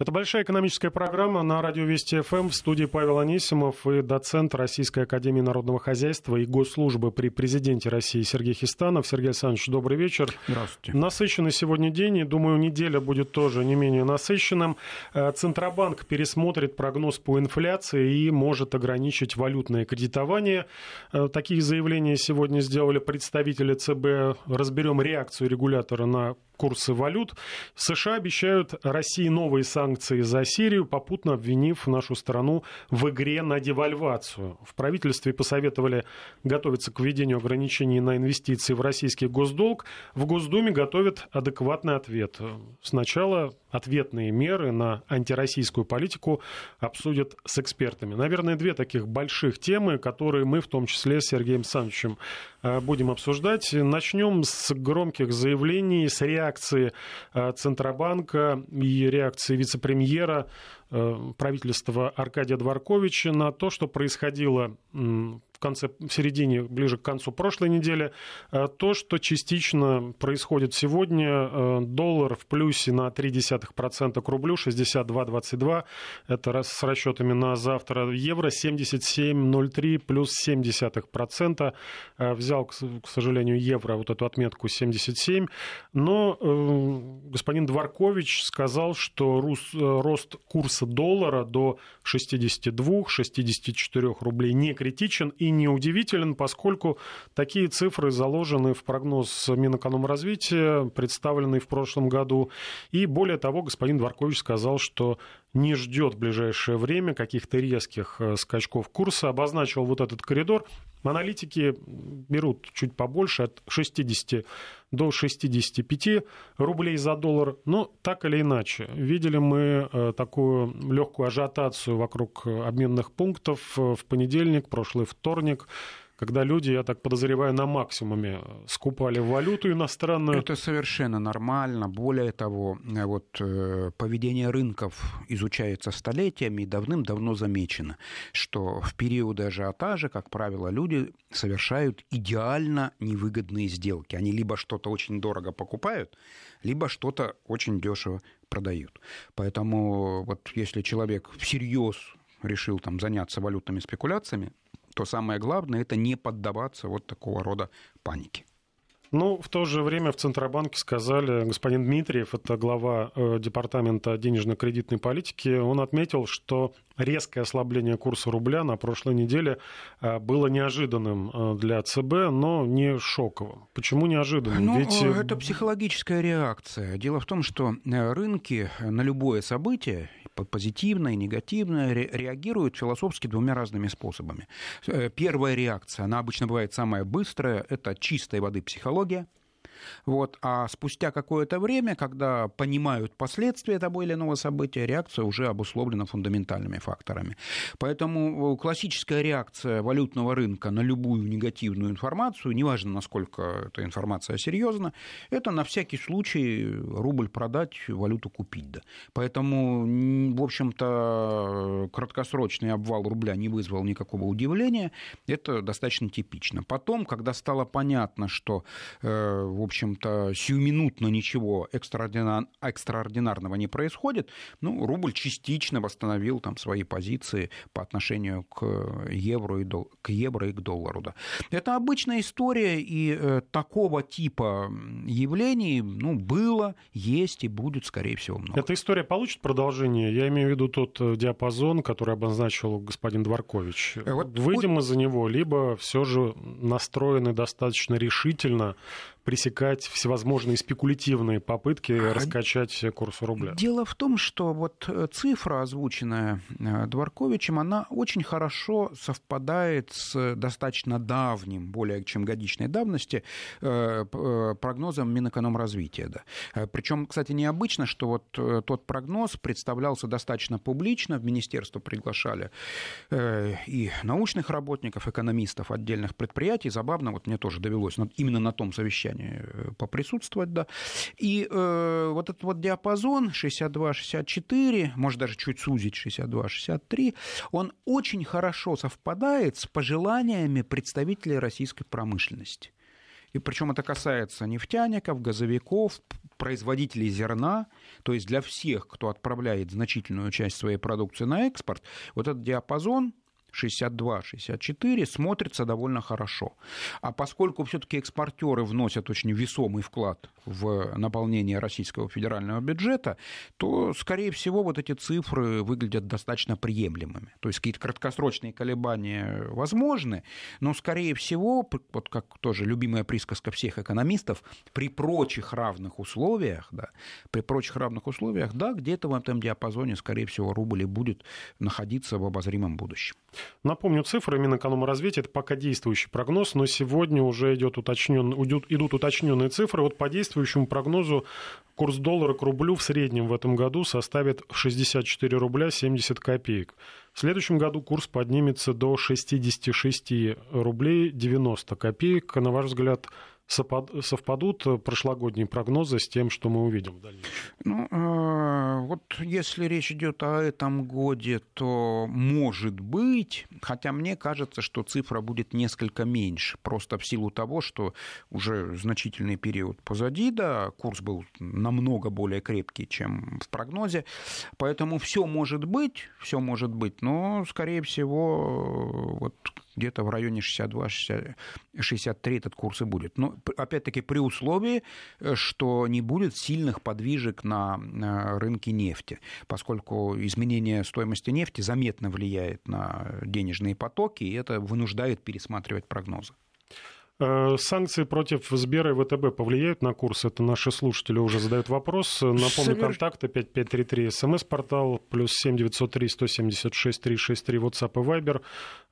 Это большая экономическая программа на радио Вести ФМ в студии Павел Анисимов и доцент Российской Академии Народного Хозяйства и Госслужбы при президенте России Сергей Хистанов. Сергей Александрович, добрый вечер. Здравствуйте. Насыщенный сегодня день, и думаю, неделя будет тоже не менее насыщенным. Э, Центробанк пересмотрит прогноз по инфляции и может ограничить валютное кредитование. Э, такие заявления сегодня сделали представители ЦБ. Разберем реакцию регулятора на курсы валют. США обещают России новые санкции за Сирию, попутно обвинив нашу страну в игре на девальвацию. В правительстве посоветовали готовиться к введению ограничений на инвестиции в российский госдолг. В Госдуме готовят адекватный ответ. Сначала ответные меры на антироссийскую политику обсудят с экспертами. Наверное, две таких больших темы, которые мы, в том числе с Сергеем Александровичем, э, будем обсуждать. Начнем с громких заявлений, с реакции э, Центробанка и реакции вице-премьера э, правительства Аркадия Дворковича на то, что происходило в конце, в середине, ближе к концу прошлой недели. Э, то, что частично происходит сегодня, э, доллар в плюсе на 0,3% к рублю, 62,22, это с расчетами на завтра, евро 77,03 плюс 0,7%, э, взял, к сожалению, евро вот эту отметку 77, но господин Дворкович сказал, что рост курса доллара до 62-64 рублей не критичен и неудивителен, поскольку такие цифры заложены в прогноз Минэкономразвития, представленный в прошлом году. И более того, господин Дворкович сказал, что не ждет в ближайшее время каких-то резких э, скачков курса, обозначил вот этот коридор. Аналитики берут чуть побольше, от 60 до 65 рублей за доллар. Но так или иначе, видели мы э, такую легкую ажиотацию вокруг обменных пунктов в понедельник, прошлый вторник когда люди, я так подозреваю, на максимуме скупали валюту иностранную. Это совершенно нормально. Более того, вот э, поведение рынков изучается столетиями и давным-давно замечено, что в периоды ажиотажа, как правило, люди совершают идеально невыгодные сделки. Они либо что-то очень дорого покупают, либо что-то очень дешево продают. Поэтому вот если человек всерьез решил там заняться валютными спекуляциями, то самое главное – это не поддаваться вот такого рода панике. Ну, в то же время в Центробанке сказали, господин Дмитриев, это глава э, Департамента денежно-кредитной политики, он отметил, что резкое ослабление курса рубля на прошлой неделе э, было неожиданным э, для ЦБ, но не шоковым. Почему неожиданным? Ну, Ведь... Это психологическая реакция. Дело в том, что рынки на любое событие, позитивное и негативное, реагируют философски двумя разными способами. Первая реакция, она обычно бывает самая быстрая, это чистой воды психология, психология вот. А спустя какое-то время, когда понимают последствия того или иного события, реакция уже обусловлена фундаментальными факторами. Поэтому э, классическая реакция валютного рынка на любую негативную информацию, неважно, насколько эта информация серьезна, это на всякий случай рубль продать, валюту купить. Да. Поэтому, в общем-то, краткосрочный обвал рубля не вызвал никакого удивления. Это достаточно типично. Потом, когда стало понятно, что, э, в общем-то, сиюминутно ничего экстраординар... экстраординарного не происходит, ну, рубль частично восстановил там свои позиции по отношению к евро и, дол... к, евро и к доллару. Да. Это обычная история, и э, такого типа явлений ну, было, есть и будет, скорее всего, много. Эта история получит продолжение? Я имею в виду тот э, диапазон, который обозначил господин Дворкович. Э, вот Выйдем мы за него, либо все же настроены достаточно решительно пресекать всевозможные спекулятивные попытки а... раскачать курс рубля? Дело в том, что вот э, цифра, озвученная э, Дворковичем, она очень хорошо совпадает с достаточно давним, более чем годичной давности, э, прогнозом Минэкономразвития. Да. Причем, кстати, необычно, что вот тот прогноз представлялся достаточно публично, в министерство приглашали и научных работников, экономистов отдельных предприятий. Забавно, вот мне тоже довелось именно на том совещании совещании э, поприсутствовать, да. И э, вот этот вот диапазон 62-64, может даже чуть сузить 62-63, он очень хорошо совпадает с пожеланиями представителей российской промышленности. и причем это касается нефтяников, газовиков, производителей зерна, то есть для всех, кто отправляет значительную часть своей продукции на экспорт, вот этот диапазон 62-64 смотрится довольно хорошо. А поскольку все-таки экспортеры вносят очень весомый вклад в наполнение российского федерального бюджета, то, скорее всего, вот эти цифры выглядят достаточно приемлемыми. То есть какие-то краткосрочные колебания возможны, но, скорее всего, вот как тоже любимая присказка всех экономистов, при прочих равных условиях, да, при прочих равных условиях, да, где-то в этом диапазоне, скорее всего, рубль и будет находиться в обозримом будущем. Напомню, цифры Минэкономразвития – это пока действующий прогноз, но сегодня уже идет уточнен, идут, идут уточненные цифры. Вот по действующему прогнозу курс доллара к рублю в среднем в этом году составит 64 рубля 70 копеек. В следующем году курс поднимется до 66 рублей 90 копеек. На ваш взгляд, совпадут прошлогодние прогнозы с тем, что мы увидим в дальнейшем? Ну, э, вот если речь идет о этом годе, то может быть, хотя мне кажется, что цифра будет несколько меньше, просто в силу того, что уже значительный период позади, да, курс был намного более крепкий, чем в прогнозе, поэтому все может быть, все может быть, но, скорее всего, вот где-то в районе 62-63 этот курс и будет. Но, опять-таки, при условии, э, что не будет сильных подвижек на рынке нефти, поскольку изменение стоимости нефти заметно влияет на денежные потоки, и это вынуждает пересматривать прогнозы. Э, санкции против Сбера и ВТБ повлияют на курс? Это наши слушатели уже задают вопрос. Напомню, Соверш... контакты 5533, смс-портал, плюс 7903 176 363, WhatsApp и Viber.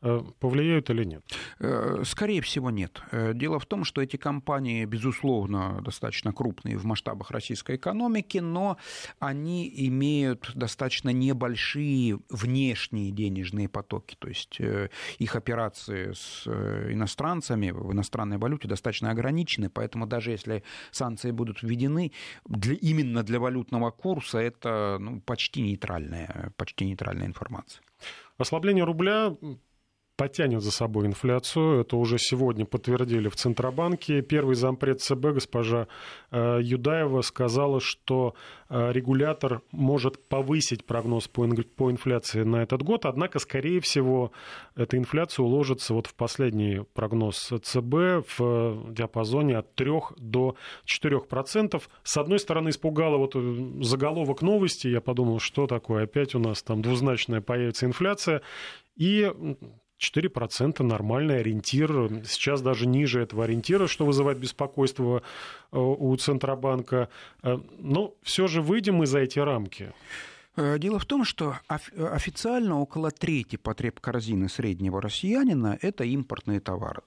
Э, повлияют или нет? Э, скорее всего, нет. Дело в том, что эти компании, безусловно, достаточно крупные в масштабах российской экономики, но они имеют достаточно небольшие внешние денежные потоки. То есть их операции с иностранцами в иностранных иностранной валюте достаточно ограничены, поэтому даже если санкции будут введены, для, именно для валютного курса это ну, почти, нейтральная, почти нейтральная информация. Ослабление рубля потянет за собой инфляцию. Это уже сегодня подтвердили в Центробанке. Первый зампред ЦБ госпожа э, Юдаева сказала, что э, регулятор может повысить прогноз по инфляции на этот год, однако, скорее всего, эта инфляция уложится вот в последний прогноз ЦБ в диапазоне от 3 до 4 процентов. С одной стороны, испугало вот э, заголовок новости. Я подумал, что такое, опять у нас там двузначная появится инфляция. И 4% нормальный ориентир. Сейчас даже ниже этого ориентира, что вызывает беспокойство э, у Центробанка. Э, но все же выйдем мы за эти рамки. Э, дело в том, что официально около трети потреб корзины среднего россиянина – это импортные товары.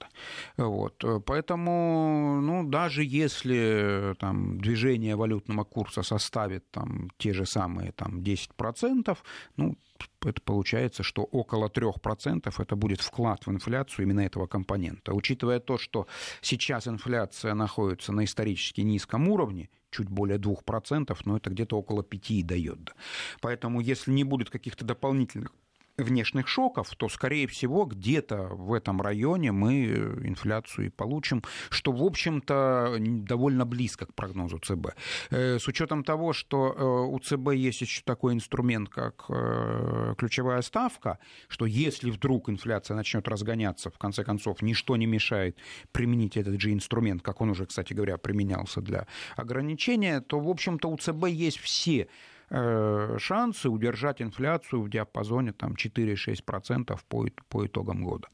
Вот. Поэтому ну, даже если там, движение валютного курса составит там, те же самые там, 10%, ну, это получается, что около 3% это будет вклад в инфляцию именно этого компонента. Учитывая то, что сейчас инфляция находится на исторически низком уровне, чуть более 2%, но это где-то около 5% дает. Поэтому если не будет каких-то дополнительных внешних шоков, то, скорее всего, где-то в этом районе мы инфляцию и получим, что, в общем-то, довольно близко к прогнозу ЦБ. Э, с учетом того, что э, у ЦБ есть еще такой инструмент, как э, ключевая ставка, что если вдруг инфляция начнет разгоняться, в конце концов, ничто не мешает применить этот же инструмент, как он уже, кстати говоря, применялся для ограничения, то, в общем-то, у ЦБ есть все Э, шансы удержать инфляцию в диапазоне там, 4-6% по, по итогам года.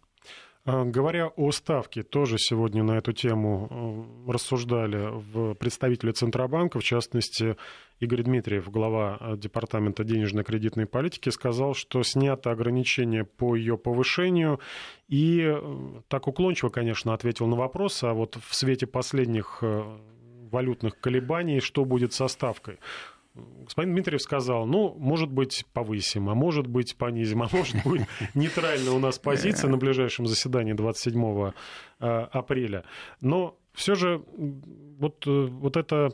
А, говоря о ставке, тоже сегодня на эту тему э, рассуждали представители Центробанка, в частности, Игорь Дмитриев, глава э, Департамента денежно-кредитной политики, сказал, что снято ограничение по ее повышению. И так уклончиво, конечно, ответил на вопрос, а вот в свете последних валютных колебаний, что будет со ставкой? Господин Дмитриев сказал, ну, может быть, повысим, а может быть, понизим, а может быть, нейтральная у нас позиция на ближайшем заседании 27 э, апреля. Но все же вот, э, вот это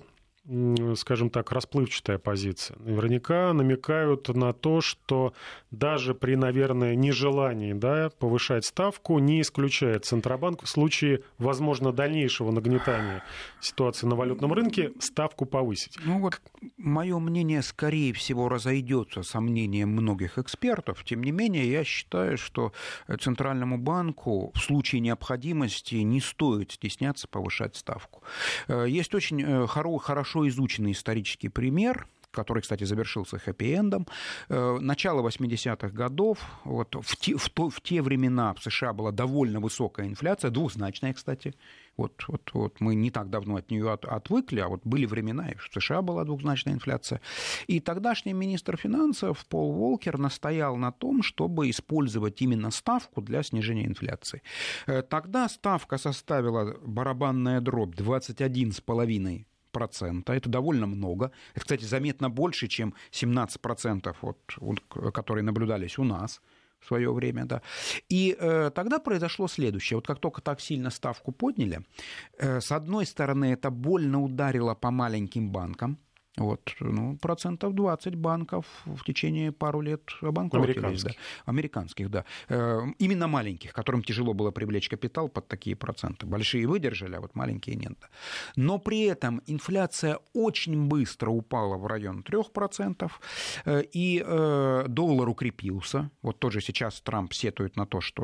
скажем так, расплывчатая позиция. Наверняка намекают на то, что даже при, наверное, нежелании да, повышать ставку не исключает Центробанк в случае, возможно, дальнейшего нагнетания ситуации на валютном рынке ставку повысить. Ну вот мое мнение, скорее всего, разойдется со мнением многих экспертов. Тем не менее, я считаю, что Центральному банку в случае необходимости не стоит стесняться повышать ставку. Э, есть очень э, хороший хорошо изученный исторический пример, который, кстати, завершился хэппи-эндом. Э, начало 80-х годов, вот, в, те, в, то, в те времена в США была довольно высокая инфляция, двузначная, кстати. Вот, вот, вот мы не так давно от нее от, отвыкли, а вот были времена, и в США была двузначная инфляция. И тогдашний министр финансов Пол Волкер настоял на том, чтобы использовать именно ставку для снижения инфляции. Э, тогда ставка составила барабанная дробь 21,5 процента. Это довольно много. Это, кстати, заметно больше, чем 17 процентов, вот, которые наблюдались у нас в свое время, да. И э, тогда произошло следующее. Вот как только так сильно ставку подняли, э, с одной стороны, это больно ударило по маленьким банкам, вот, ну, процентов 20 банков в течение пару лет обанкротились. Американских. Да. Американских, да. Э, именно маленьких, которым тяжело было привлечь капитал под такие проценты. Большие выдержали, а вот маленькие нет. Но при этом инфляция очень быстро упала в район 3%, э, и э, доллар укрепился. Вот тоже сейчас Трамп сетует на то, что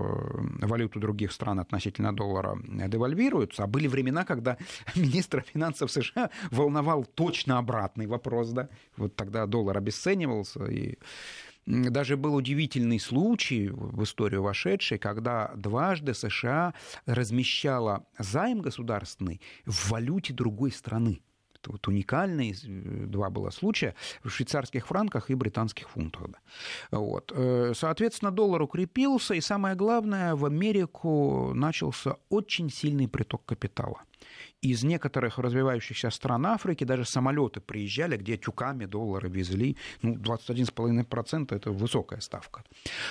валюты других стран относительно доллара девальвируются. А были времена, когда министр финансов США волновал точно обратно понятный вопрос, да. Вот тогда доллар обесценивался, и даже был удивительный случай в историю вошедший, когда дважды США размещала займ государственный в валюте другой страны. Это вот уникальные э, два было случая в швейцарских франках и британских фунтах. Да. Вот. Э, соответственно, доллар укрепился, и самое главное, в Америку начался очень сильный приток капитала из некоторых развивающихся стран Африки даже самолеты приезжали, где тюками доллары везли. Ну, 21,5% это высокая ставка.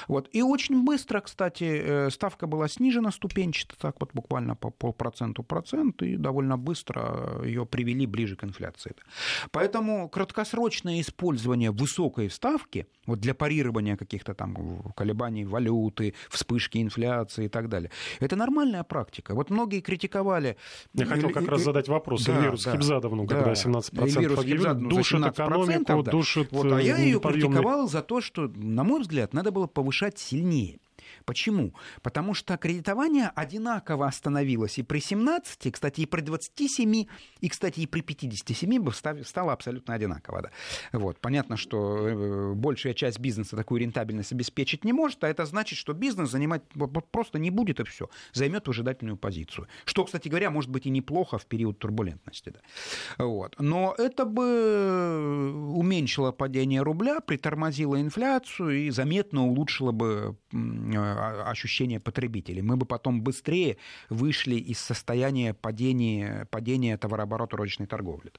Вот. И очень быстро, кстати, э, ставка была снижена ступенчато, так вот буквально по полпроценту процент, и довольно быстро ее привели ближе к инфляции. Поэтому краткосрочное использование высокой ставки вот для парирования каких-то там колебаний валюты, вспышки инфляции и так далее, это нормальная практика. Вот многие критиковали... Я хотел как раз задать вопрос да, Эльвиру Схибзадовну, да, когда 17% Эльвиру объявили, душит экономику, да. душит вот, А я ее критиковал за то, что, на мой взгляд, надо было повышать сильнее. Почему? Потому что кредитование одинаково остановилось и при 17, кстати, и при 27, и, кстати, и при 57 бы стало абсолютно одинаково. Да. Вот. Понятно, что э, большая часть бизнеса такую рентабельность обеспечить не может, а это значит, что бизнес занимать просто не будет и все, займет выжидательную позицию. Что, кстати говоря, может быть и неплохо в период турбулентности. Да. Вот. Но это бы уменьшило падение рубля, притормозило инфляцию и заметно улучшило бы ощущение потребителей. Мы бы потом быстрее вышли из состояния падения, падения товарооборота розничной торговли.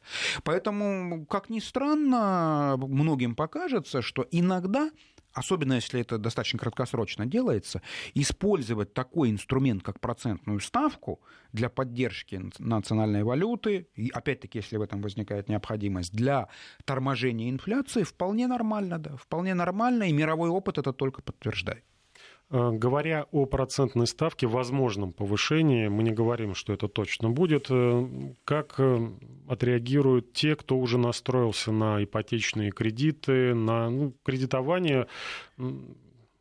Поэтому, как ни странно, многим покажется, что иногда особенно если это достаточно краткосрочно делается, использовать такой инструмент, как процентную ставку для поддержки национальной валюты, и опять-таки, если в этом возникает необходимость, для торможения инфляции, вполне нормально, да, вполне нормально, и мировой опыт это только подтверждает. Э, говоря о процентной ставке, возможном повышении, мы не говорим, что это точно будет. Э, как э, отреагируют те, кто уже настроился на ипотечные кредиты, на ну, кредитование?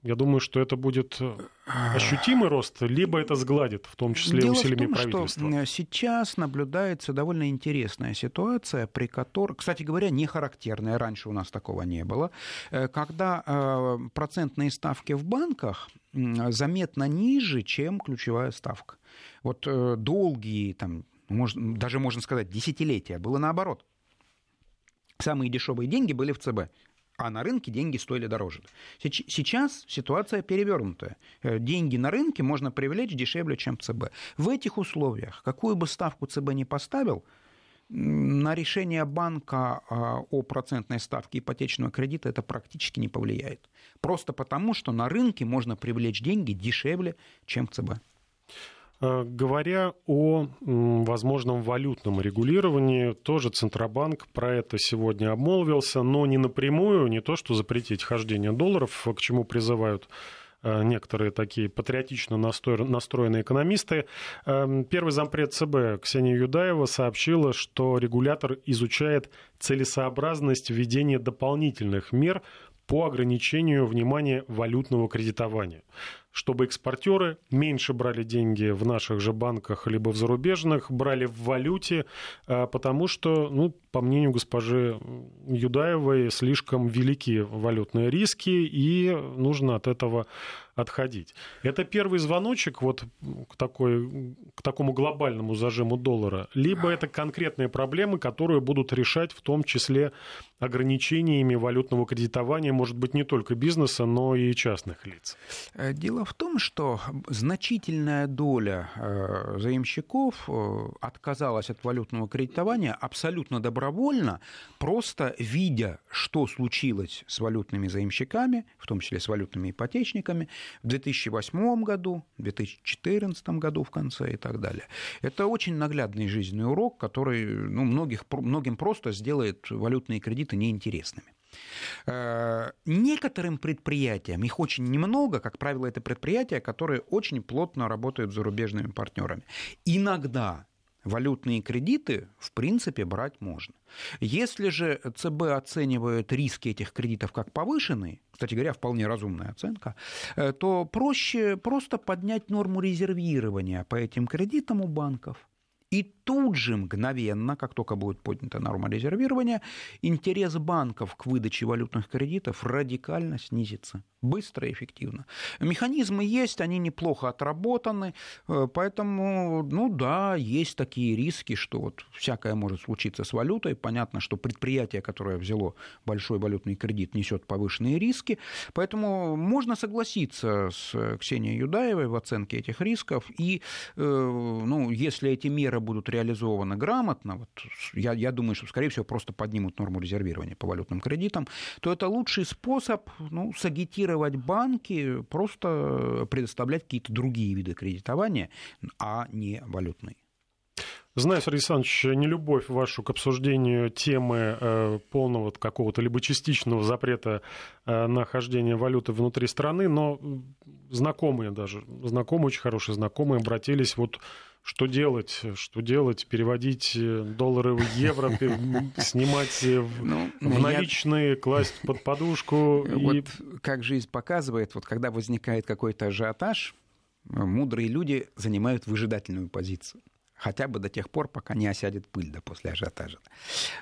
Я думаю, что это будет э, ощутимый рост, либо это сгладит, в том числе Дело усилиями в том, правительства. Что сейчас наблюдается довольно интересная ситуация, при которой, кстати говоря, не характерная, раньше у нас такого не было, э, когда э, процентные ставки в банках заметно ниже, чем ключевая ставка. Вот долгие, там, даже можно сказать, десятилетия было наоборот. Самые дешевые деньги были в ЦБ а на рынке деньги стоили дороже. Сейчас ситуация перевернутая. Э, деньги на рынке можно привлечь дешевле, чем ЦБ. В этих условиях, какую бы ставку ЦБ не поставил, на решение банка а, о процентной ставке ипотечного кредита это практически не повлияет. Просто потому, что на рынке можно привлечь деньги дешевле, чем ЦБ. Э, говоря о возможном валютном регулировании, тоже Центробанк про это сегодня обмолвился, но не напрямую, не то что запретить хождение долларов, к чему призывают э, некоторые такие патриотично настроенные экономисты. Эм, первый зампред ЦБ Ксения Юдаева сообщила, что регулятор изучает целесообразность введения дополнительных мер по ограничению внимания валютного кредитования чтобы экспортеры меньше брали деньги в наших же банках либо в зарубежных, брали в валюте, а, потому что, ну, по мнению госпожи Юдаевой, слишком велики валютные риски, и нужно от этого отходить. Это первый звоночек вот к, такой, к такому глобальному зажиму доллара, либо это конкретные проблемы, которые будут решать в том числе ограничениями валютного кредитования, может быть, не только бизнеса, но и частных лиц. Э, дело в том, что значительная доля э, заемщиков э, отказалась от валютного кредитования абсолютно добровольно, просто видя, что случилось с валютными заемщиками, в том числе с валютными ипотечниками, в 2008 году, в 2014 году в конце и так далее. Это очень наглядный жизненный урок, который ну, многих, многим просто сделает валютные кредиты неинтересными. Э, некоторым предприятиям, их очень немного, как правило, это предприятия, которые очень плотно работают с зарубежными партнерами. Иногда валютные кредиты, в принципе, брать можно. Если же ЦБ оценивает риски этих кредитов как повышенные, кстати говоря, вполне разумная оценка, э, то проще просто поднять норму резервирования по этим кредитам у банков. И тут же мгновенно, как только будет поднята норма резервирования, интерес банков к выдаче валютных кредитов радикально снизится. Быстро и эффективно. Механизмы есть, они неплохо отработаны, э, поэтому, ну да, есть такие риски, что вот всякое может случиться с валютой. Понятно, что предприятие, которое взяло большой валютный кредит, несет повышенные риски, поэтому можно согласиться с Ксенией Юдаевой в оценке этих рисков, и, э, ну, если эти меры будут реализованы грамотно, вот я, я думаю, что, скорее всего, просто поднимут норму резервирования по валютным кредитам, то это лучший способ ну, сагитировать банки, просто предоставлять какие-то другие виды кредитования, а не валютные. Знаю, Сергей Александрович, не любовь вашу к обсуждению темы э, полного какого-то либо частичного запрета э, на хождение валюты внутри страны, но знакомые даже, знакомые, очень хорошие знакомые обратились вот что делать? Что делать? Переводить э, доллары в евро, снимать в, ну, в наличные, я... класть под подушку. Вот и... как жизнь показывает, вот когда возникает какой-то ажиотаж, мудрые люди занимают выжидательную позицию хотя бы до тех пор, пока не осядет пыль да, после ажиотажа.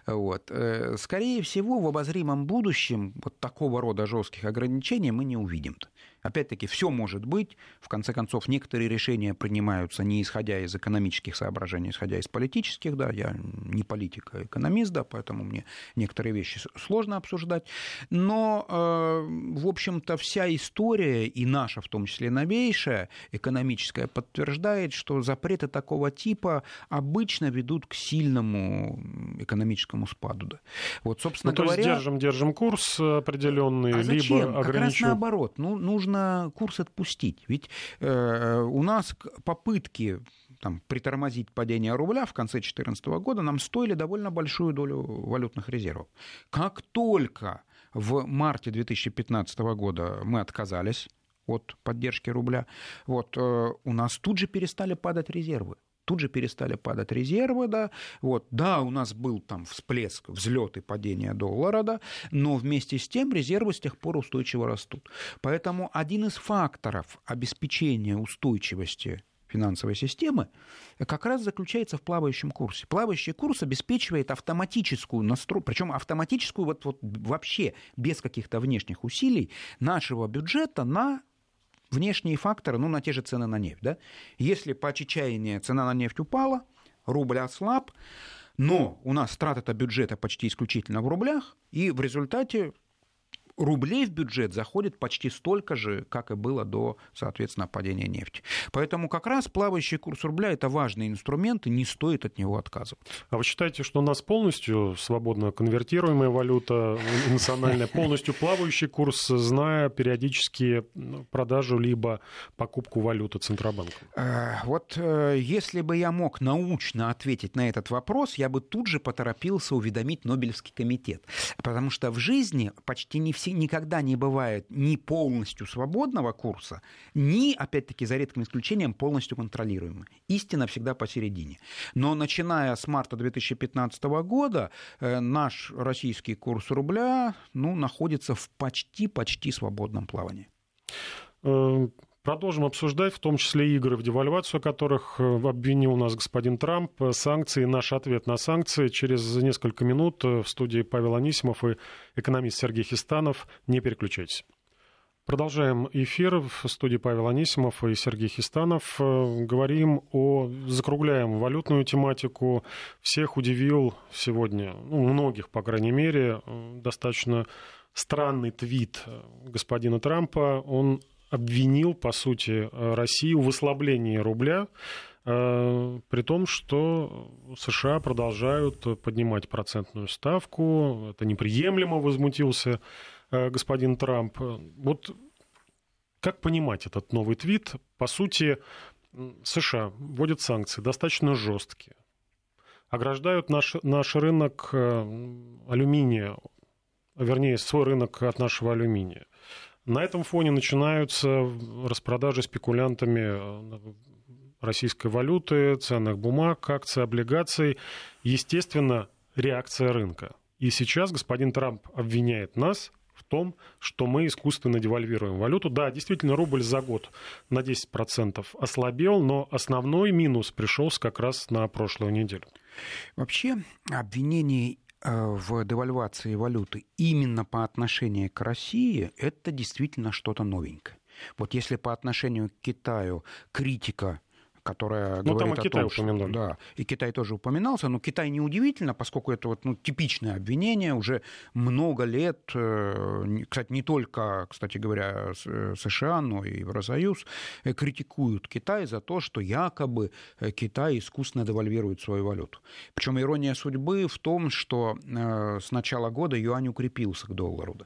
Вот. Э, скорее всего, в обозримом будущем вот такого рода жестких ограничений мы не увидим. -то. Опять-таки, все может быть. В конце концов, некоторые решения принимаются не исходя из экономических соображений, а исходя из политических. Да, я не политик, а экономист, да, поэтому мне некоторые вещи сложно обсуждать. Но, э, в общем-то, вся история, и наша, в том числе новейшая, экономическая, подтверждает, что запреты такого типа обычно ведут к сильному экономическому спаду. Да. Вот, собственно ну, говоря... То есть держим, держим курс определенный, а зачем? либо ограничиваем... Как раз наоборот. Ну, нужно нужно курс отпустить. Ведь э, у нас попытки там, притормозить падение рубля в конце 2014 года нам стоили довольно большую долю валютных резервов. Как только в марте 2015 года мы отказались от поддержки рубля, вот, э, у нас тут же перестали падать резервы тут же перестали падать резервы, да, вот, да, у нас был там всплеск, взлет и падение доллара, да, но вместе с тем резервы с тех пор устойчиво растут. Поэтому один из факторов обеспечения устойчивости финансовой системы как раз заключается в плавающем курсе. Плавающий курс обеспечивает автоматическую настройку, причем автоматическую вот, вот вообще без каких-то внешних усилий нашего бюджета на внешние факторы, ну, на те же цены на нефть. Да? Если по отчаянию цена на нефть упала, рубль ослаб, но у нас траты бюджета почти исключительно в рублях, и в результате рублей в бюджет заходит почти столько же, как и было до, соответственно, падения нефти. Поэтому как раз плавающий курс рубля – это важный инструмент, и не стоит от него отказываться. А вы считаете, что у нас полностью свободно конвертируемая валюта национальная, полностью плавающий курс, зная периодически ну, продажу либо покупку валюты Центробанка? Э, вот э, если бы я мог научно ответить на этот вопрос, я бы тут же поторопился уведомить Нобелевский комитет. Потому что в жизни почти не все, никогда не бывает ни полностью свободного курса, ни, опять-таки, за редким исключением, полностью контролируемого. Истина всегда посередине. Но начиная с марта 2015 года э, наш российский курс рубля ну, находится в почти-почти свободном плавании. Э, продолжим обсуждать, в том числе игры в девальвацию, которых э, обвинил нас господин Трамп, санкции, наш ответ на санкции. Через несколько минут в студии Павел Анисимов и экономист Сергей Хистанов. Не переключайтесь. Продолжаем эфир в студии Павел Анисимов и Сергей Хистанов. Говорим о... Закругляем валютную тематику. Всех удивил сегодня, ну, многих, по крайней мере, достаточно странный твит господина Трампа. Он обвинил, по сути, Россию в ослаблении рубля, э, при том, что США продолжают поднимать процентную ставку. Это неприемлемо, возмутился Э, господин Трамп. Вот как понимать этот новый твит? По сути, США вводят санкции достаточно жесткие, ограждают наш, наш рынок э, алюминия, вернее, свой рынок от нашего алюминия. На этом фоне начинаются распродажи спекулянтами э, российской валюты, ценных бумаг, акций, облигаций. Естественно, реакция рынка. И сейчас господин Трамп обвиняет нас том, что мы искусственно девальвируем валюту. Да, действительно, рубль за год на 10% ослабел, но основной минус пришелся как раз на прошлую неделю. Вообще, обвинение в девальвации валюты именно по отношению к России, это действительно что-то новенькое. Вот если по отношению к Китаю критика которая ну, говорит там и Китай о том, упомянули. Что, да, и Китай тоже упоминался, но Китай неудивительно, поскольку это вот, ну, типичное обвинение, уже много лет, э, кстати, не только, кстати говоря, э, США, но и Евросоюз э, критикуют Китай за то, что якобы Китай искусственно девальвирует свою валюту. Причем ирония судьбы в том, что с начала года юань укрепился к доллару.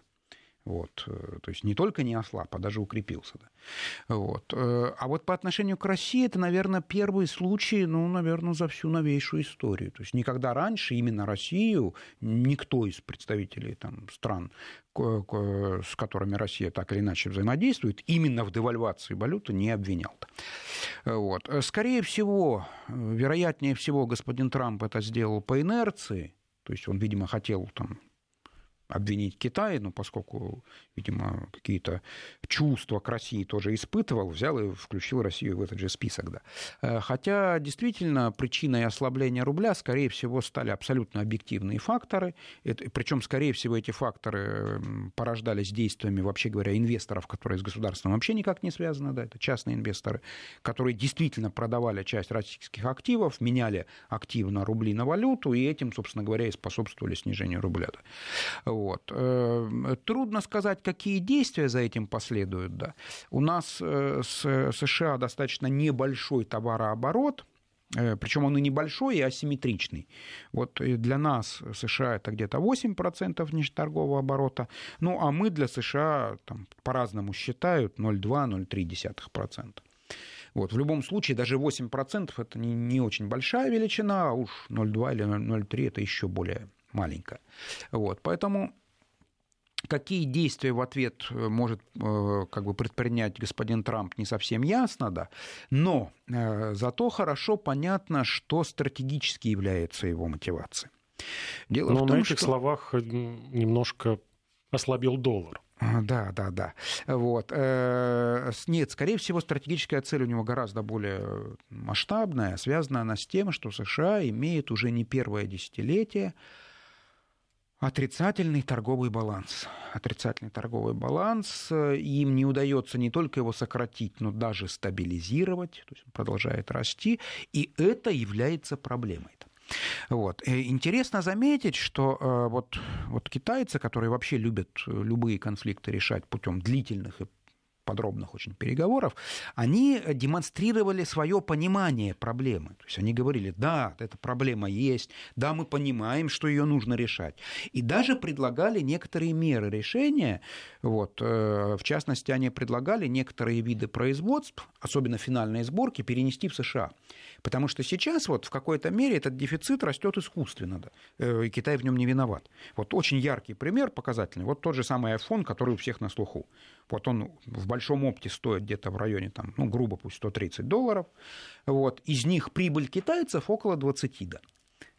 Вот, э, то есть не только не ослаб, а даже укрепился. Да. Вот. Э, а вот по отношению к России это, наверное, первый случай, ну, наверное, за всю новейшую историю. То есть никогда раньше именно Россию никто из представителей там, стран, с которыми Россия так или иначе взаимодействует, именно в девальвации валюты не обвинял. Вот. Скорее всего, вероятнее всего, господин Трамп это сделал по инерции, то есть он, видимо, хотел там, обвинить Китай, но поскольку, видимо, какие-то чувства к России тоже испытывал, взял и включил Россию в этот же список. Да. Э, хотя, действительно, причиной ослабления рубля, скорее всего, стали абсолютно объективные факторы. Причем, скорее всего, эти факторы порождались действиями, вообще говоря, инвесторов, которые с государством вообще никак не связаны. Да, это частные инвесторы, которые действительно продавали часть российских активов, меняли активно рубли на валюту, и этим, собственно говоря, и способствовали снижению рубля. Да. Вот. Э, трудно сказать, какие действия за этим последуют. Да. У нас э, с США достаточно небольшой товарооборот, э, причем он и небольшой, и асимметричный. Вот для нас США это где-то 8% внешнеторгового оборота, ну а мы для США там, по-разному считают 0,2-0,3%. Вот. В любом случае, даже 8% это не, не очень большая величина, а уж 0,2 или 0,3 это еще более маленькая. Вот, поэтому Какие действия в ответ э, может э, как бы, предпринять господин Трамп, не совсем ясно, да. Но э, зато хорошо понятно, что стратегически является его мотивацией. Дело Но в том, на этих что... словах немножко ослабил доллар. А, да, да, да. Вот. Нет, скорее всего, стратегическая цель у него гораздо более масштабная. Связана она с тем, что США имеет уже не первое десятилетие Отрицательный торговый баланс. Отрицательный торговый баланс. Им не удается не только его сократить, но даже стабилизировать. То есть он продолжает расти. И это является проблемой. Вот. И интересно заметить, что э, вот, вот китайцы, которые вообще любят любые конфликты решать путем длительных и подробных очень переговоров, они демонстрировали свое понимание проблемы. То есть они говорили, да, эта проблема есть, да, мы понимаем, что ее нужно решать. И даже предлагали некоторые меры решения. Вот, э, в частности, они предлагали некоторые виды производств, особенно финальной сборки, перенести в США. Потому что сейчас вот в какой-то мере этот дефицит растет искусственно, да, э, и Китай в нем не виноват. Вот очень яркий пример показательный. Вот тот же самый iPhone, который у всех на слуху. Вот он в большом опте стоит где-то в районе, там, ну, грубо пусть 130 долларов. Вот. Из них прибыль китайцев около 20, да.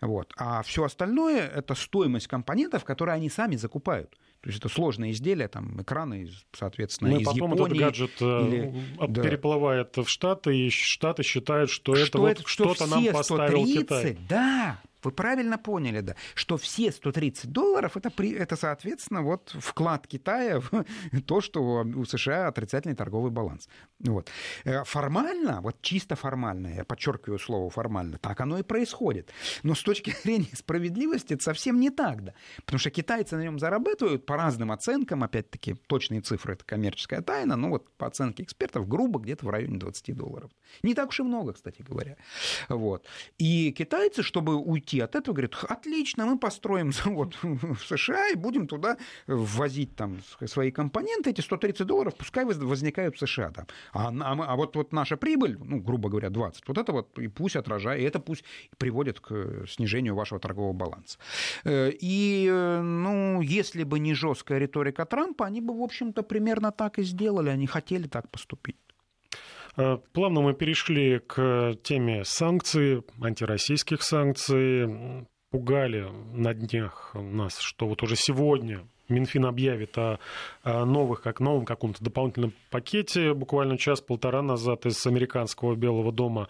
Вот. А все остальное – это стоимость компонентов, которые они сами закупают. То есть это сложные изделия, там экраны, соответственно, ну, из потом Японии. этот гаджет э, или... да. переплывает в Штаты, и Штаты считают, что, что это, вот что-то нам поставил 130, Китай. Да, вы правильно поняли, да, что все 130 долларов это, это, соответственно, вот вклад Китая в то, что у США отрицательный торговый баланс. Вот. Э, формально, вот чисто формально, я подчеркиваю слово формально, так оно и происходит. Но с точки зрения справедливости это совсем не так, да. Потому что китайцы на нем зарабатывают по разным оценкам, опять-таки, точные цифры это коммерческая тайна, но вот по оценке экспертов грубо где-то в районе 20 долларов. Не так уж и много, кстати говоря. Вот. И китайцы, чтобы уйти уйти от этого, говорит, отлично, мы построим завод в США и будем туда ввозить там свои компоненты, эти 130 долларов пускай возникают в США. Там. А, а, а вот, вот наша прибыль, ну, грубо говоря, 20, вот это вот и пусть отражает, и это пусть приводит к снижению вашего торгового баланса. Э, и, э, ну, если бы не жесткая риторика Трампа, они бы, в общем-то, примерно так и сделали, они хотели так поступить. Э, плавно мы перешли к теме санкций, антироссийских санкций. Пугали на днях нас, что вот уже сегодня Минфин объявит о, новых, как новом каком-то дополнительном пакете. Буквально час-полтора назад из американского Белого дома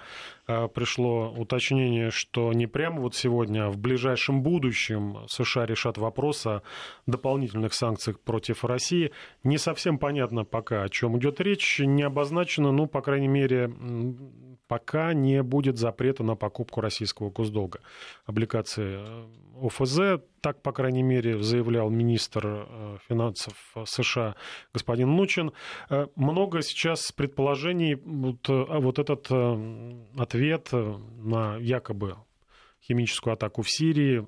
пришло уточнение, что не прямо вот сегодня, а в ближайшем будущем США решат вопрос о дополнительных санкциях против России. Не совсем понятно пока, о чем идет речь, не обозначено, ну, по крайней мере, пока не будет запрета на покупку российского госдолга. Облигации э, ОФЗ, так, по крайней мере, заявлял министр э, финансов США господин Нучин. Э, много сейчас предположений, вот, вот этот ответ на якобы химическую атаку в Сирии.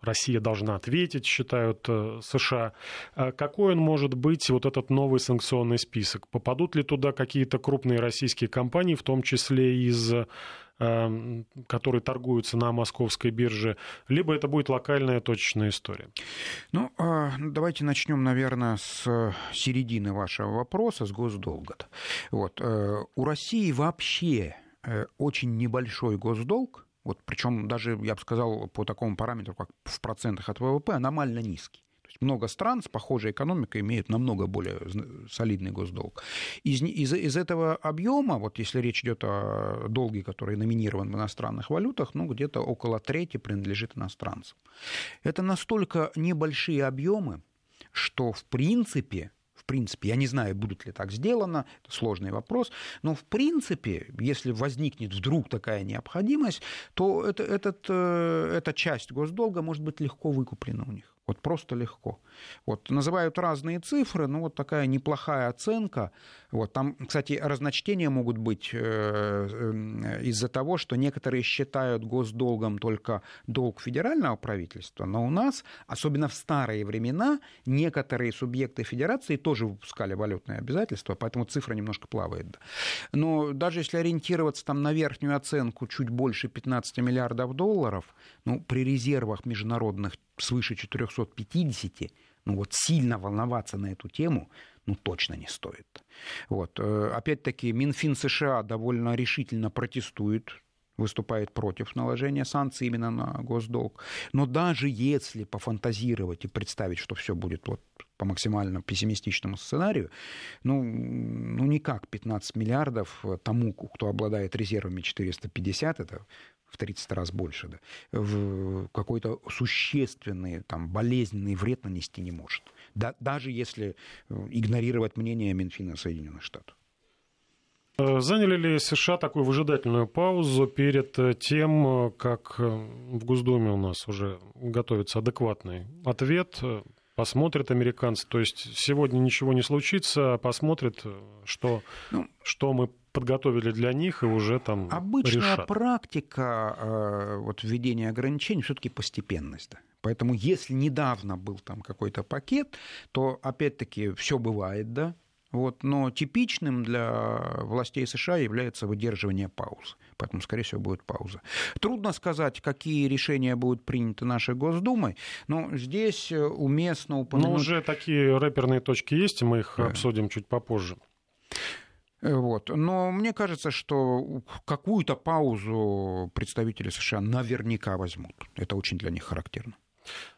Россия должна ответить, считают э, США. А какой он может быть, вот этот новый санкционный список? Попадут ли туда какие-то крупные российские компании, в том числе из э, которые торгуются на московской бирже, либо это будет локальная точечная история? Ну, а, давайте начнем, наверное, с середины вашего вопроса, с госдолга. Вот. Э, у России вообще очень небольшой госдолг, вот, причем даже, я бы сказал, по такому параметру, как в процентах от ВВП, аномально низкий. То есть много стран с похожей экономикой имеют намного более солидный госдолг. Из, из, из этого объема, вот если речь идет о долге, который номинирован в иностранных валютах, ну, где-то около трети принадлежит иностранцам. Это настолько небольшие объемы, что, в принципе, в принципе, я не знаю, будут ли так сделано, это сложный вопрос, но в принципе, если возникнет вдруг такая необходимость, то это, этот, э, эта часть госдолга может быть легко выкуплена у них. Вот просто легко. Вот называют разные цифры, ну вот такая неплохая оценка. Вот там, кстати, разночтения могут быть э, э, из-за того, что некоторые считают госдолгом только долг федерального правительства, но у нас, особенно в старые времена, некоторые субъекты федерации тоже выпускали валютные обязательства, поэтому цифра немножко плавает. Но даже если ориентироваться там на верхнюю оценку чуть больше 15 миллиардов долларов, ну, при резервах международных свыше 450, ну вот сильно волноваться на эту тему, ну точно не стоит. Вот. Э, опять-таки, Минфин США довольно решительно протестует выступает против наложения санкций именно на госдолг. Но даже если пофантазировать и представить, что все будет вот по максимально пессимистичному сценарию, ну, ну никак 15 миллиардов тому, кто обладает резервами 450, это в 30 раз больше, да, в какой-то существенный, там, болезненный вред нанести не может. Да, даже если э, игнорировать мнение Минфина Соединенных Штатов. Э, заняли ли США такую выжидательную паузу перед э, тем, как в Госдуме у нас уже готовится адекватный ответ посмотрят американцы. То есть сегодня ничего не случится, а посмотрят, что, ну, что мы подготовили для них и уже там Обычная решат. практика э, вот, введения ограничений все-таки постепенность. Да. Поэтому если недавно был там какой-то пакет, то опять-таки все бывает, да, вот, но типичным для властей США является выдерживание пауз. Поэтому, скорее всего, будет пауза. Трудно сказать, какие решения будут приняты нашей Госдумой, но здесь уместно упомянуть... Ну, уже такие рэперные точки есть, и мы их да. обсудим чуть попозже. Вот. Но мне кажется, что какую-то паузу представители США наверняка возьмут. Это очень для них характерно.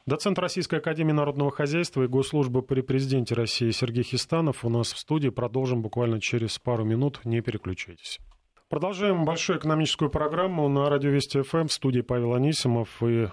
Доцент Российской Академии Народного Хозяйства и Госслужбы при Президенте России Сергей Хистанов у нас в студии. Продолжим буквально через пару минут. Не переключайтесь. Продолжаем большую экономическую программу на радио Вести ФМ в студии Павел Анисимов и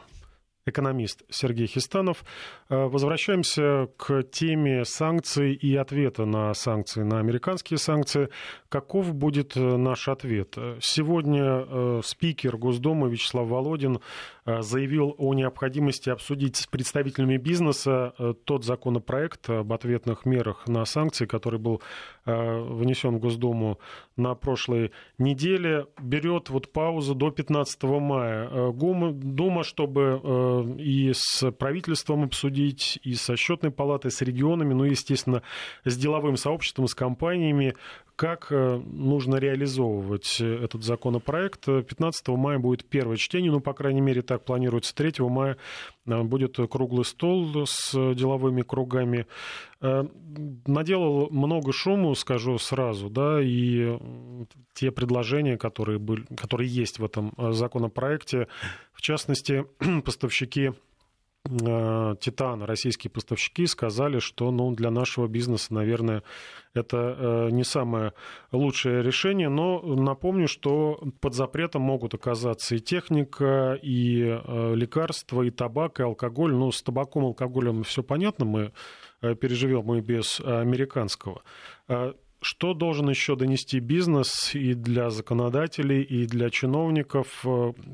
экономист Сергей Хистанов. Э, возвращаемся к теме санкций и ответа на санкции, на американские санкции. Каков будет э, наш ответ? Сегодня э, спикер Госдумы Вячеслав Володин заявил о необходимости обсудить с представителями бизнеса тот законопроект об ответных мерах на санкции, который был внесен в Госдуму на прошлой неделе. Берет вот паузу до 15 мая. Дума, чтобы и с правительством обсудить, и со счетной палатой, с регионами, ну, естественно, с деловым сообществом, с компаниями, как э, нужно реализовывать этот законопроект. 15 мая будет первое чтение, ну, по крайней мере, так планируется. 3 мая э, будет круглый стол с деловыми кругами. Э, наделал много шуму, скажу сразу, да, и те предложения, которые, были, которые есть в этом законопроекте, в частности, поставщики Э, Титана, российские поставщики, сказали, что ну, для нашего бизнеса, наверное, это э, не самое лучшее решение. Но напомню, что под запретом могут оказаться и техника, и э, лекарства, и табак, и алкоголь. Ну, с табаком, алкоголем все понятно, мы переживем и без американского. Что должен еще донести бизнес и для законодателей, и для чиновников?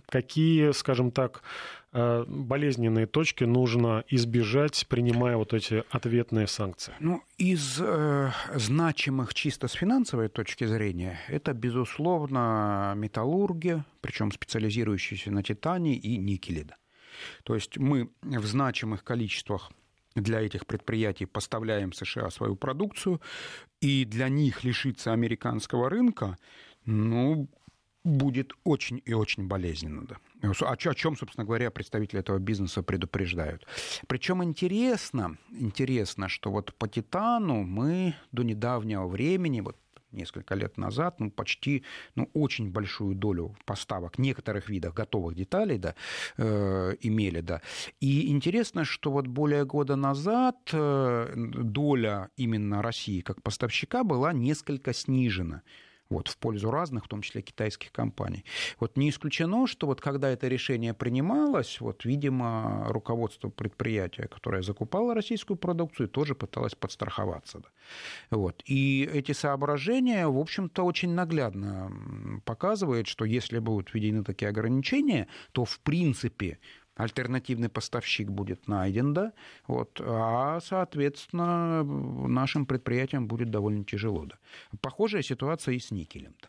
Какие, скажем так, Э, болезненные точки нужно избежать, принимая вот эти ответные санкции? Ну, из э, значимых чисто с финансовой точки зрения, это, безусловно, металлургия, причем специализирующаяся на титане и никеле. То есть мы в значимых количествах для этих предприятий поставляем США свою продукцию, и для них лишиться американского рынка, ну, будет очень и очень болезненно. Да. О чем, собственно говоря, представители этого бизнеса предупреждают. Причем интересно, интересно, что вот по титану мы до недавнего времени, вот несколько лет назад, ну, почти, ну, очень большую долю поставок некоторых видов готовых деталей, да, э, имели, да. И интересно, что вот более года назад э, доля именно России как поставщика была несколько снижена вот, в пользу разных, в том числе китайских компаний. Вот не исключено, что вот когда это решение принималось, вот, видимо, руководство предприятия, которое закупало российскую продукцию, тоже пыталось подстраховаться. Да. Вот. И эти соображения, в общем-то, очень наглядно показывают, что если будут введены такие ограничения, то, в принципе, альтернативный поставщик будет найден, да, вот, а, соответственно, нашим предприятиям будет довольно тяжело. Да. Похожая ситуация и с никелем. -то.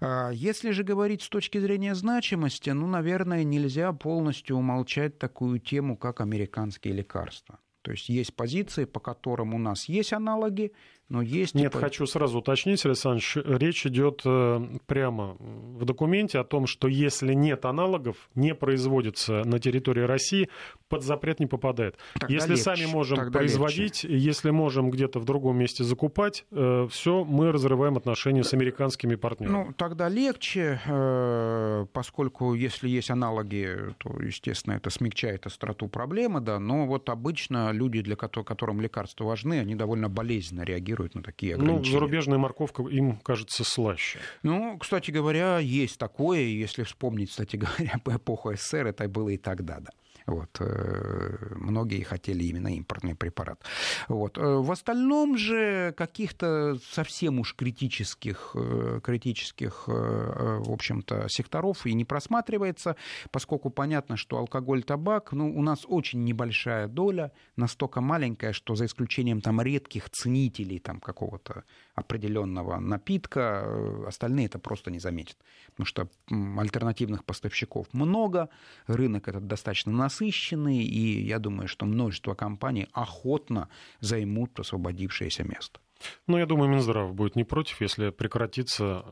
А, если же говорить с точки зрения значимости, ну, наверное, нельзя полностью умолчать такую тему, как американские лекарства. То есть есть позиции, по которым у нас есть аналоги, но есть... Нет, типа... хочу сразу уточнить, Александр, речь идет э, прямо в документе о том, что если нет аналогов, не производится на территории России, под запрет не попадает. Тогда если легче, сами можем производить, легче. если можем где-то в другом месте закупать, э, все, мы разрываем отношения с американскими партнерами. Ну, тогда легче, э, поскольку если есть аналоги, то, естественно, это смягчает остроту проблемы, да, но вот обычно люди, для которым лекарства важны, они довольно болезненно реагируют на такие ну, ограничения. Ну, зарубежная морковка им кажется слаще. Ну, кстати говоря, есть такое, если вспомнить, кстати говоря, по эпоху СССР, это было и тогда, да. Вот. Э, многие хотели именно импортный препарат. Вот. Э, в остальном же каких-то совсем уж критических, критических в общем-то, секторов и не просматривается, поскольку понятно, что алкоголь, табак, ну, у нас очень небольшая доля, настолько маленькая, что за исключением там редких ценителей там какого-то определенного напитка, э, остальные это просто не заметят. Потому что альтернативных поставщиков много, рынок этот достаточно насыщенный, и я думаю, что множество компаний охотно займут освободившееся место. Ну, я думаю, Минздрав будет не против, если прекратится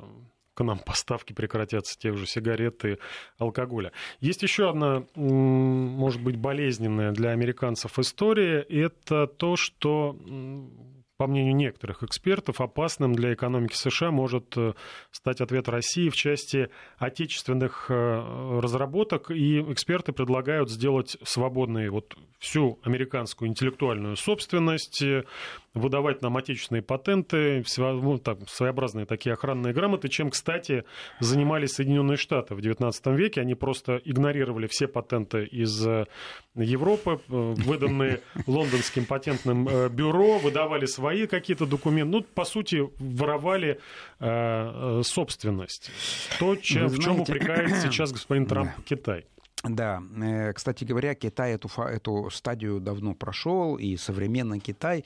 к нам поставки прекратятся тех же сигарет и алкоголя. Есть еще одна, может быть, болезненная для американцев история. Это то, что по мнению некоторых экспертов, опасным для экономики США может э, стать ответ России в части отечественных э, разработок, и эксперты предлагают сделать свободной вот всю американскую интеллектуальную собственность, э, выдавать нам отечественные патенты, ну, своеобразные такие охранные грамоты, чем, кстати, занимались Соединенные Штаты в XIX веке. Они просто игнорировали все патенты из Европы, выданные лондонским патентным бюро, выдавали свои свои какие-то документы. Ну, по сути, воровали э, э собственность. То, чем, в чем упрекает сейчас господин Трамп. Китай. Да, э, кстати говоря, Китай эту, эту стадию давно прошел, и современный Китай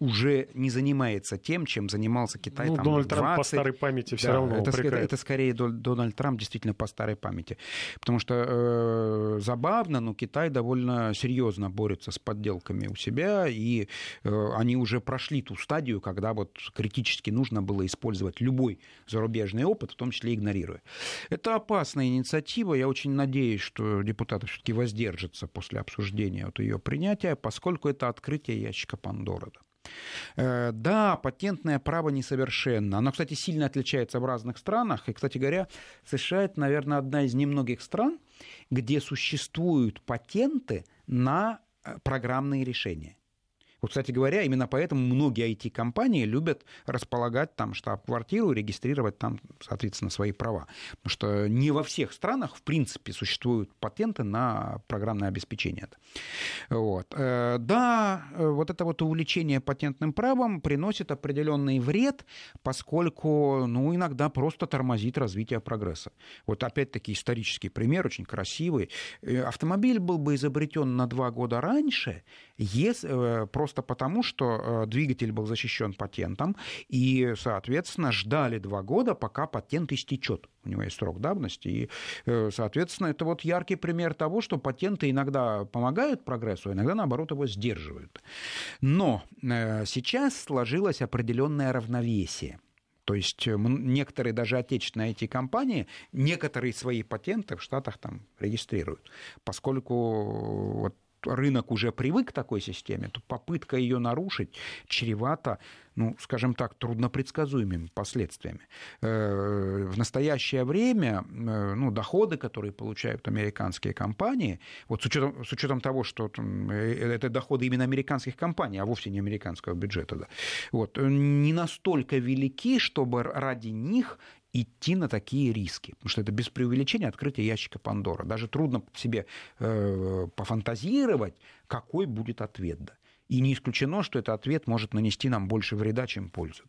уже не занимается тем, чем занимался Китай. Ну, там, Дональд 20... Трамп по старой памяти все да, равно это, это, это скорее Дональд Трамп действительно по старой памяти. Потому что э, забавно, но Китай довольно серьезно борется с подделками у себя, и э, они уже прошли ту стадию, когда вот критически нужно было использовать любой зарубежный опыт, в том числе игнорируя. Это опасная инициатива. Я очень надеюсь, что депутаты все-таки воздержатся после обсуждения от ее принятия, поскольку это открытие ящика Пандоры. Э, да, патентное право несовершенно. Оно, кстати, сильно отличается в разных странах. И, кстати говоря, США это, наверное, одна из немногих стран, где существуют патенты на э, программные решения. Вот, кстати говоря, именно поэтому многие IT-компании любят располагать там штаб-квартиру, регистрировать там, соответственно, свои права. Потому что не во всех странах, в принципе, существуют патенты на программное обеспечение. Вот. Э, да, э, вот это вот увлечение патентным правом приносит определенный вред, поскольку, ну, иногда просто тормозит развитие прогресса. Вот опять-таки исторический пример, очень красивый. Э, автомобиль был бы изобретен на два года раньше, если, просто просто потому, что э, двигатель был защищен патентом, и, соответственно, ждали два года, пока патент истечет. У него есть срок давности, и, э, соответственно, это вот яркий пример того, что патенты иногда помогают прогрессу, а иногда, наоборот, его сдерживают. Но э, сейчас сложилось определенное равновесие. То есть некоторые даже отечественные IT-компании некоторые свои патенты в Штатах там регистрируют, поскольку вот рынок уже привык к такой системе, то попытка ее нарушить чревата, ну, скажем так, труднопредсказуемыми последствиями. Э, в настоящее время э, ну, доходы, которые получают американские компании, вот с учетом, с учетом того, что э, это доходы именно американских компаний, а вовсе не американского бюджета, да, вот, не настолько велики, чтобы ради них идти на такие риски. Потому что это без преувеличения открытие ящика Пандора. Даже трудно себе э, пофантазировать, какой будет ответ. Да. И не исключено, что этот ответ может нанести нам больше вреда, чем пользы.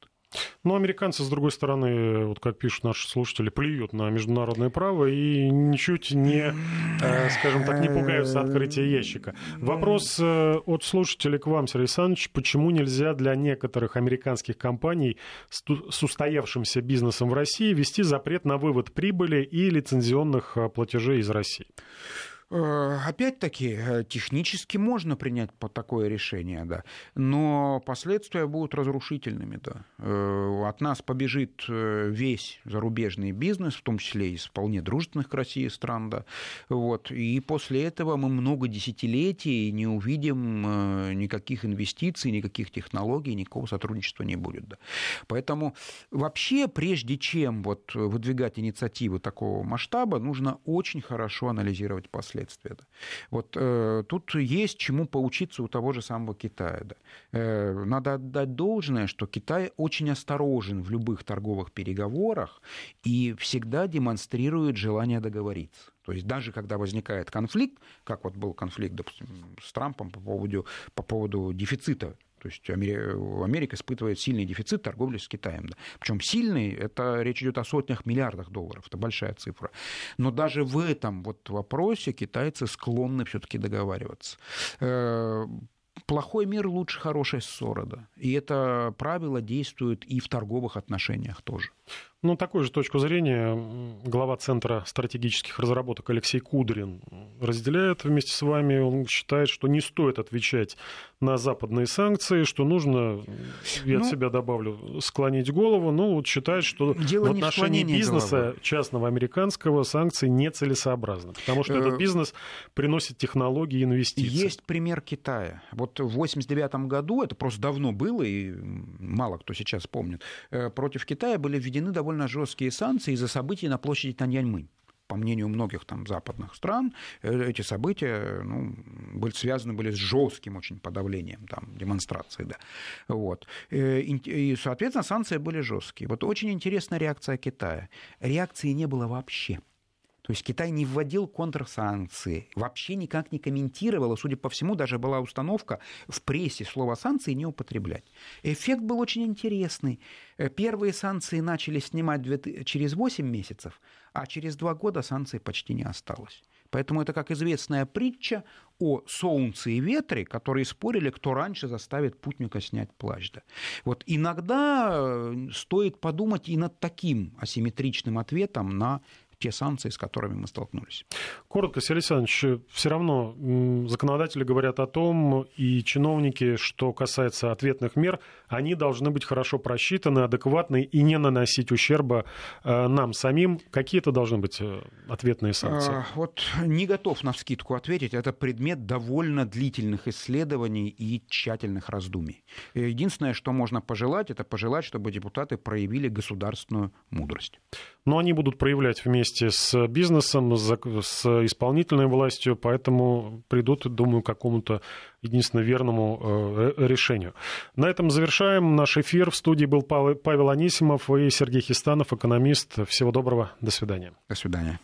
Но американцы, с другой стороны, вот как пишут наши слушатели, плюют на международное право и ничуть не, э, скажем так, не пугаются открытия ящика. Вопрос э, от слушателей к вам, Сергей Александрович. Почему нельзя для некоторых американских компаний с устоявшимся бизнесом в России ввести запрет на вывод прибыли и лицензионных э, платежей из России? Э, опять-таки, э, технически можно принять такое решение, да, но последствия будут разрушительными, да. Э, от нас побежит весь зарубежный бизнес, в том числе из вполне дружественных к России стран, да, вот, и после этого мы много десятилетий не увидим никаких инвестиций, никаких технологий, никакого сотрудничества не будет, да. Поэтому вообще, прежде чем вот выдвигать инициативы такого масштаба, нужно очень хорошо анализировать последствия последствия. Да. Вот э, тут есть чему поучиться у того же самого Китая. Да. Э, надо отдать должное, что Китай очень осторожен в любых торговых переговорах и всегда демонстрирует желание договориться. То есть даже когда возникает конфликт, как вот был конфликт, допустим, с Трампом по поводу, по поводу дефицита то есть Америка испытывает сильный дефицит торговли с Китаем. Да. Причем сильный, это речь идет о сотнях миллиардах долларов, это большая цифра. Но даже в этом вот вопросе китайцы склонны все-таки договариваться. Э, плохой мир лучше хорошей ссоры. Да. И это правило действует и в торговых отношениях тоже. Ну, такую же точку зрения глава Центра стратегических разработок Алексей Кудрин разделяет вместе с вами. Он считает, что не стоит отвечать на западные санкции, что нужно, я ну, от себя добавлю, склонить голову. Ну, вот считает, что дело в отношении бизнеса головы. частного американского санкции нецелесообразны, потому что этот э, бизнес приносит технологии и инвестиции. Есть пример Китая. Вот в 1989 году, это просто давно было, и мало кто сейчас помнит, э, против Китая были введены довольно довольно жесткие санкции из-за событий на площади Таньяньмынь по мнению многих там западных стран, э, эти события ну, были связаны были с жестким очень подавлением там, демонстраций. Да. Вот. Э, и, соответственно, санкции были жесткие. Вот очень интересная реакция Китая. Реакции не было вообще. То есть Китай не вводил контрсанкции, вообще никак не комментировал, судя по всему, даже была установка в прессе слово санкции не употреблять. Эффект был очень интересный. Э, первые санкции начали снимать через 8 месяцев, а через 2 года санкций почти не осталось. Поэтому это как известная притча о солнце и ветре, которые спорили, кто раньше заставит путника снять плащ. Вот иногда э, стоит подумать и над таким асимметричным ответом на те санкции, с которыми мы столкнулись. Коротко, Сергей Александрович, все равно законодатели говорят о том, и чиновники, что касается ответных мер, они должны быть хорошо просчитаны, адекватны и не наносить ущерба э, нам самим. Какие это должны быть э, ответные санкции? А, вот не готов на вскидку ответить. Это предмет довольно длительных исследований и тщательных раздумий. Единственное, что можно пожелать, это пожелать, чтобы депутаты проявили государственную мудрость. Но они будут проявлять вместе с бизнесом, с исполнительной властью, поэтому придут, думаю, к какому-то единственно верному э, решению. На этом завершаем наш эфир. В студии был Павел Анисимов и Сергей Хистанов, экономист. Всего доброго. До свидания. До свидания.